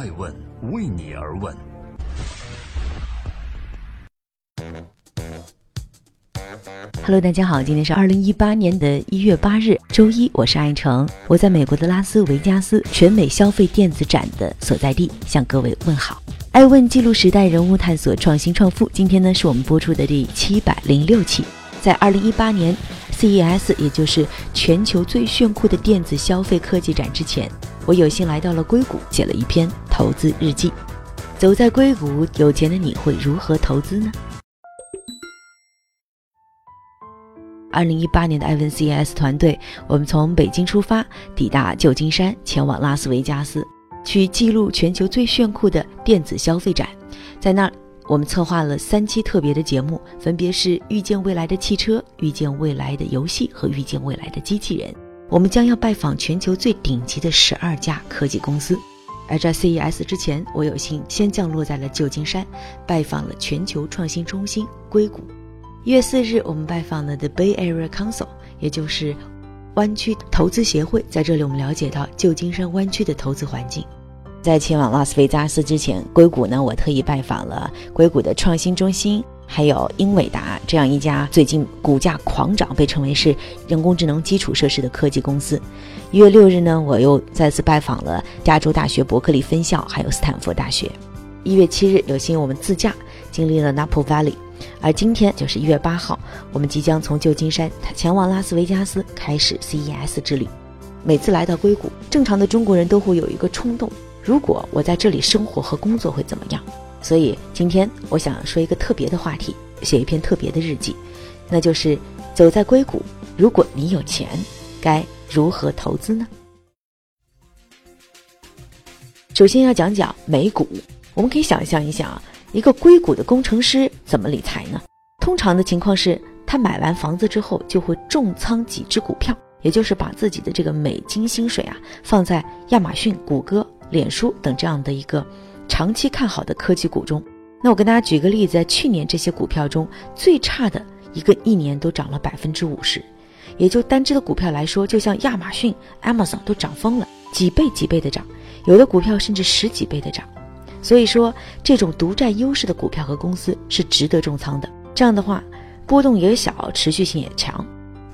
爱问为你而问。Hello，大家好，今天是二零一八年的一月八日，周一，我是爱成，我在美国的拉斯维加斯全美消费电子展的所在地向各位问好。爱问记录时代人物，探索创新创富。今天呢，是我们播出的第七百零六期。在二零一八年 CES，也就是全球最炫酷的电子消费科技展之前，我有幸来到了硅谷，写了一篇投资日记。走在硅谷，有钱的你会如何投资呢？二零一八年的艾文 CES 团队，我们从北京出发，抵达旧金山，前往拉斯维加斯，去记录全球最炫酷的电子消费展。在那儿，我们策划了三期特别的节目，分别是遇见未来的汽车、遇见未来的游戏和遇见未来的机器人。我们将要拜访全球最顶级的十二家科技公司。而在 CES 之前，我有幸先降落在了旧金山，拜访了全球创新中心硅谷。一月四日，我们拜访了 The Bay Area Council，也就是湾区投资协会。在这里，我们了解到旧金山湾区的投资环境。在前往拉斯维加斯之前，硅谷呢，我特意拜访了硅谷的创新中心，还有英伟达这样一家最近股价狂涨、被称为是人工智能基础设施的科技公司。一月六日呢，我又再次拜访了加州大学伯克利分校，还有斯坦福大学。一月七日，有幸我们自驾经历了 Napa Valley。而今天就是一月八号，我们即将从旧金山前往拉斯维加斯，开始 CES 之旅。每次来到硅谷，正常的中国人都会有一个冲动：如果我在这里生活和工作会怎么样？所以今天我想说一个特别的话题，写一篇特别的日记，那就是走在硅谷。如果你有钱，该如何投资呢？首先要讲讲美股，我们可以想象一下啊。一个硅谷的工程师怎么理财呢？通常的情况是他买完房子之后就会重仓几只股票，也就是把自己的这个美金薪水啊放在亚马逊、谷歌、脸书等这样的一个长期看好的科技股中。那我跟大家举个例子，在去年这些股票中最差的一个一年都涨了百分之五十，也就单只的股票来说，就像亚马逊、Amazon 都涨疯了，几倍几倍的涨，有的股票甚至十几倍的涨。所以说，这种独占优势的股票和公司是值得重仓的。这样的话，波动也小，持续性也强。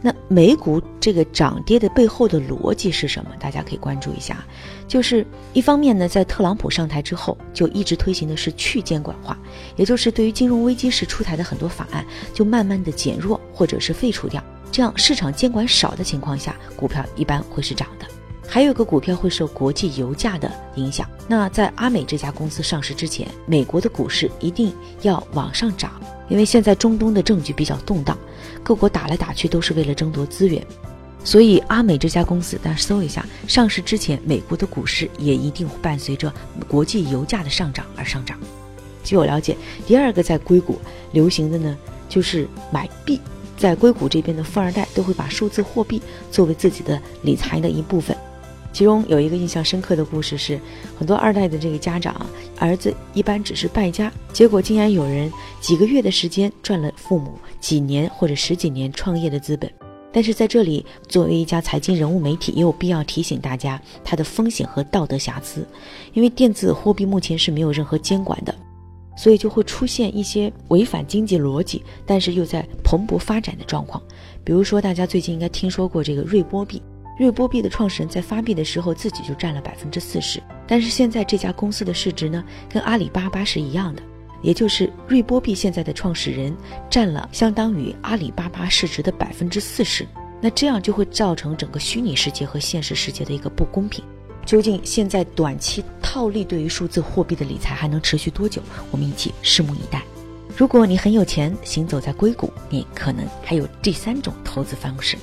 那美股这个涨跌的背后的逻辑是什么？大家可以关注一下。就是一方面呢，在特朗普上台之后，就一直推行的是去监管化，也就是对于金融危机时出台的很多法案，就慢慢的减弱或者是废除掉。这样市场监管少的情况下，股票一般会是涨的。还有个股票会受国际油价的影响。那在阿美这家公司上市之前，美国的股市一定要往上涨，因为现在中东的政局比较动荡，各国打来打去都是为了争夺资源，所以阿美这家公司，大家搜一下，上市之前美国的股市也一定会伴随着国际油价的上涨而上涨。据我了解，第二个在硅谷流行的呢，就是买币，在硅谷这边的富二代都会把数字货币作为自己的理财的一部分。其中有一个印象深刻的故事是，很多二代的这个家长儿子一般只是败家，结果竟然有人几个月的时间赚了父母几年或者十几年创业的资本。但是在这里，作为一家财经人物媒体，也有必要提醒大家它的风险和道德瑕疵，因为电子货币目前是没有任何监管的，所以就会出现一些违反经济逻辑，但是又在蓬勃发展的状况。比如说，大家最近应该听说过这个瑞波币。瑞波币的创始人在发币的时候自己就占了百分之四十，但是现在这家公司的市值呢，跟阿里巴巴是一样的，也就是瑞波币现在的创始人占了相当于阿里巴巴市值的百分之四十，那这样就会造成整个虚拟世界和现实世界的一个不公平。究竟现在短期套利对于数字货币的理财还能持续多久？我们一起拭目以待。如果你很有钱，行走在硅谷，你可能还有第三种投资方式，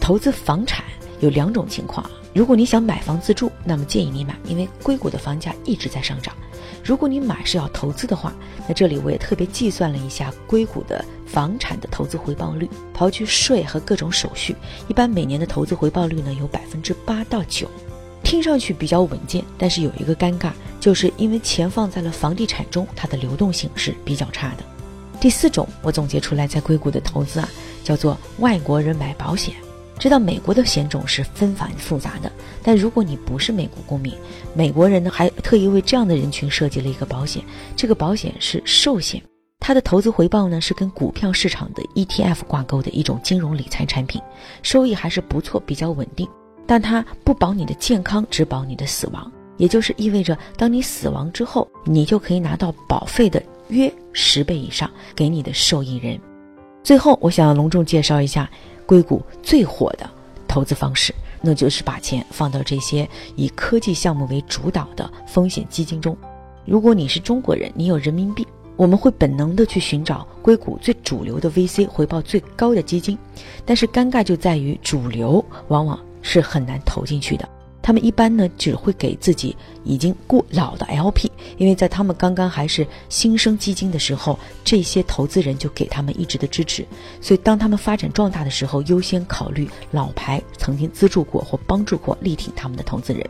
投资房产。有两种情况啊，如果你想买房自住，那么建议你买，因为硅谷的房价一直在上涨。如果你买是要投资的话，那这里我也特别计算了一下硅谷的房产的投资回报率，刨去税和各种手续，一般每年的投资回报率呢有百分之八到九，听上去比较稳健。但是有一个尴尬，就是因为钱放在了房地产中，它的流动性是比较差的。第四种我总结出来在硅谷的投资啊，叫做外国人买保险。知道美国的险种是纷繁复杂的，但如果你不是美国公民，美国人呢还特意为这样的人群设计了一个保险，这个保险是寿险，它的投资回报呢是跟股票市场的 ETF 挂钩的一种金融理财产品，收益还是不错，比较稳定，但它不保你的健康，只保你的死亡，也就是意味着当你死亡之后，你就可以拿到保费的约十倍以上给你的受益人。最后，我想隆重介绍一下。硅谷最火的投资方式，那就是把钱放到这些以科技项目为主导的风险基金中。如果你是中国人，你有人民币，我们会本能的去寻找硅谷最主流的 VC 回报最高的基金。但是尴尬就在于，主流往往是很难投进去的。他们一般呢只会给自己已经过老的 LP，因为在他们刚刚还是新生基金的时候，这些投资人就给他们一直的支持，所以当他们发展壮大的时候，优先考虑老牌曾经资助过或帮助过、力挺他们的投资人。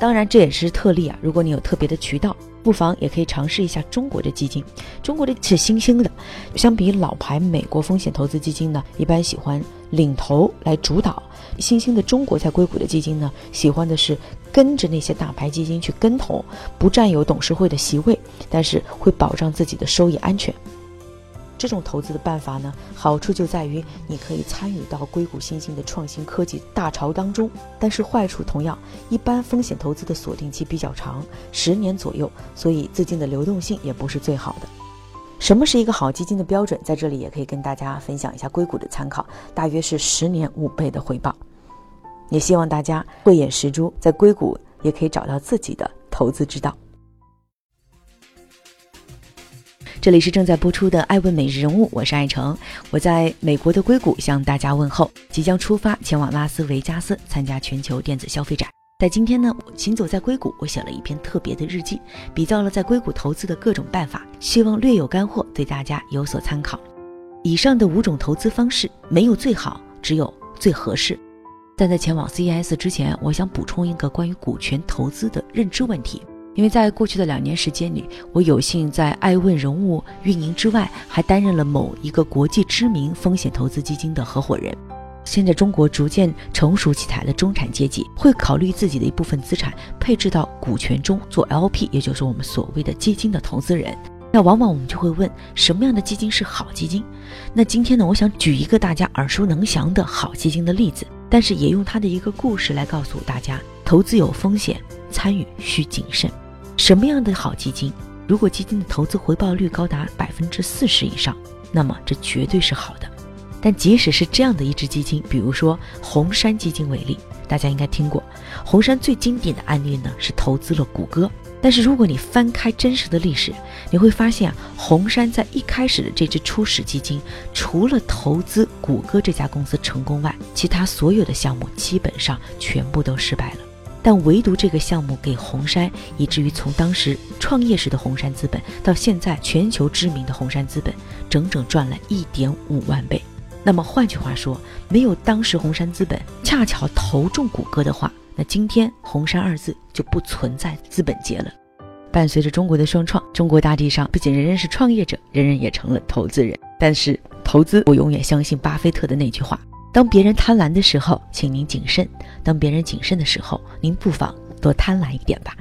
当然这也是特例啊，如果你有特别的渠道。不妨也可以尝试一下中国的基金，中国的是新兴的，相比老牌美国风险投资基金呢，一般喜欢领头来主导。新兴的中国在硅谷的基金呢，喜欢的是跟着那些大牌基金去跟投，不占有董事会的席位，但是会保障自己的收益安全。这种投资的办法呢，好处就在于你可以参与到硅谷新兴的创新科技大潮当中，但是坏处同样，一般风险投资的锁定期比较长，十年左右，所以资金的流动性也不是最好的。什么是一个好基金的标准？在这里也可以跟大家分享一下硅谷的参考，大约是十年五倍的回报。也希望大家慧眼识珠，在硅谷也可以找到自己的投资之道。这里是正在播出的《爱问每日人物》，我是爱成，我在美国的硅谷向大家问候，即将出发前往拉斯维加斯参加全球电子消费展。在今天呢，行走在硅谷，我写了一篇特别的日记，比较了在硅谷投资的各种办法，希望略有干货，对大家有所参考。以上的五种投资方式没有最好，只有最合适。但在前往 CES 之前，我想补充一个关于股权投资的认知问题。因为在过去的两年时间里，我有幸在爱问人物运营之外，还担任了某一个国际知名风险投资基金的合伙人。现在中国逐渐成熟起来的中产阶级，会考虑自己的一部分资产配置到股权中做 LP，也就是我们所谓的基金的投资人。那往往我们就会问，什么样的基金是好基金？那今天呢，我想举一个大家耳熟能详的好基金的例子，但是也用它的一个故事来告诉大家，投资有风险，参与需谨慎。什么样的好基金？如果基金的投资回报率高达百分之四十以上，那么这绝对是好的。但即使是这样的一只基金，比如说红杉基金为例，大家应该听过，红杉最经典的案例呢是投资了谷歌。但是如果你翻开真实的历史，你会发现啊，红杉在一开始的这支初始基金，除了投资谷歌这家公司成功外，其他所有的项目基本上全部都失败了。但唯独这个项目给红杉，以至于从当时创业时的红杉资本到现在全球知名的红杉资本，整整赚了一点五万倍。那么换句话说，没有当时红杉资本恰巧投中谷歌的话，那今天红杉二字就不存在资本界了。伴随着中国的双创，中国大地上不仅人人是创业者，人人也成了投资人。但是投资，我永远相信巴菲特的那句话。当别人贪婪的时候，请您谨慎；当别人谨慎的时候，您不妨多贪婪一点吧。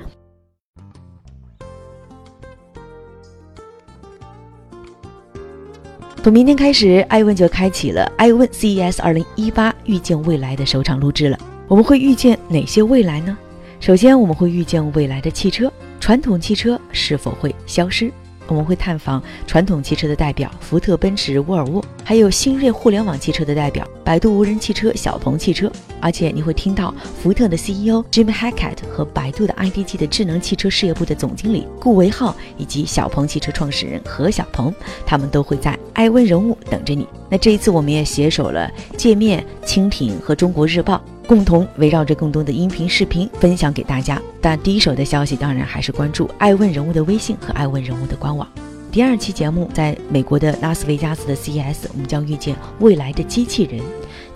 从明天开始，艾问就开启了艾问 CES 二零一八遇见未来的首场录制了。我们会遇见哪些未来呢？首先，我们会遇见未来的汽车，传统汽车是否会消失？我们会探访传统汽车的代表福特、奔驰、沃尔沃，还有新锐互联网汽车的代表百度无人汽车、小鹏汽车。而且你会听到福特的 CEO Jim Hackett 和百度的 IDG 的智能汽车事业部的总经理顾维浩，以及小鹏汽车创始人何小鹏，他们都会在艾问人物等着你。那这一次，我们也携手了界面、蜻蜓和中国日报。共同围绕着更多的音频、视频分享给大家，但第一手的消息当然还是关注爱问人物的微信和爱问人物的官网。第二期节目在美国的拉斯维加斯的 CES，我们将遇见未来的机器人，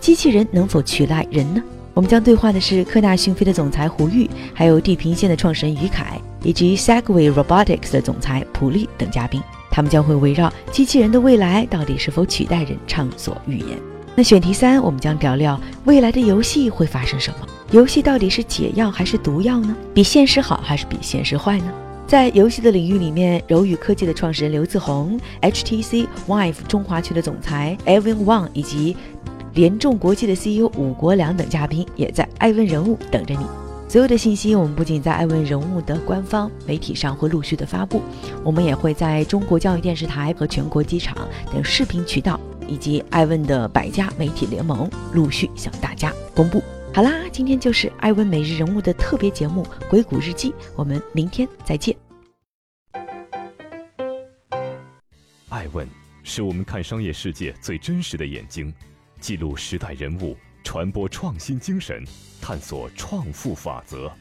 机器人能否取代人呢？我们将对话的是科大讯飞的总裁胡玉，还有地平线的创始人于凯，以及 Segway Robotics 的总裁普利等嘉宾，他们将会围绕机器人的未来到底是否取代人畅所欲言。那选题三，我们将聊聊未来的游戏会发生什么？游戏到底是解药还是毒药呢？比现实好还是比现实坏呢？在游戏的领域里面，柔宇科技的创始人刘自宏、HTC Vive 中华区的总裁 Evan Wang 以及联众国际的 CEO 武国良等嘉宾也在艾问人物等着你。所有的信息，我们不仅在艾问人物的官方媒体上会陆续的发布，我们也会在中国教育电视台和全国机场等视频渠道。以及艾问的百家媒体联盟陆续向大家公布。好啦，今天就是艾问每日人物的特别节目《硅谷日记》，我们明天再见。爱问是我们看商业世界最真实的眼睛，记录时代人物，传播创新精神，探索创富法则。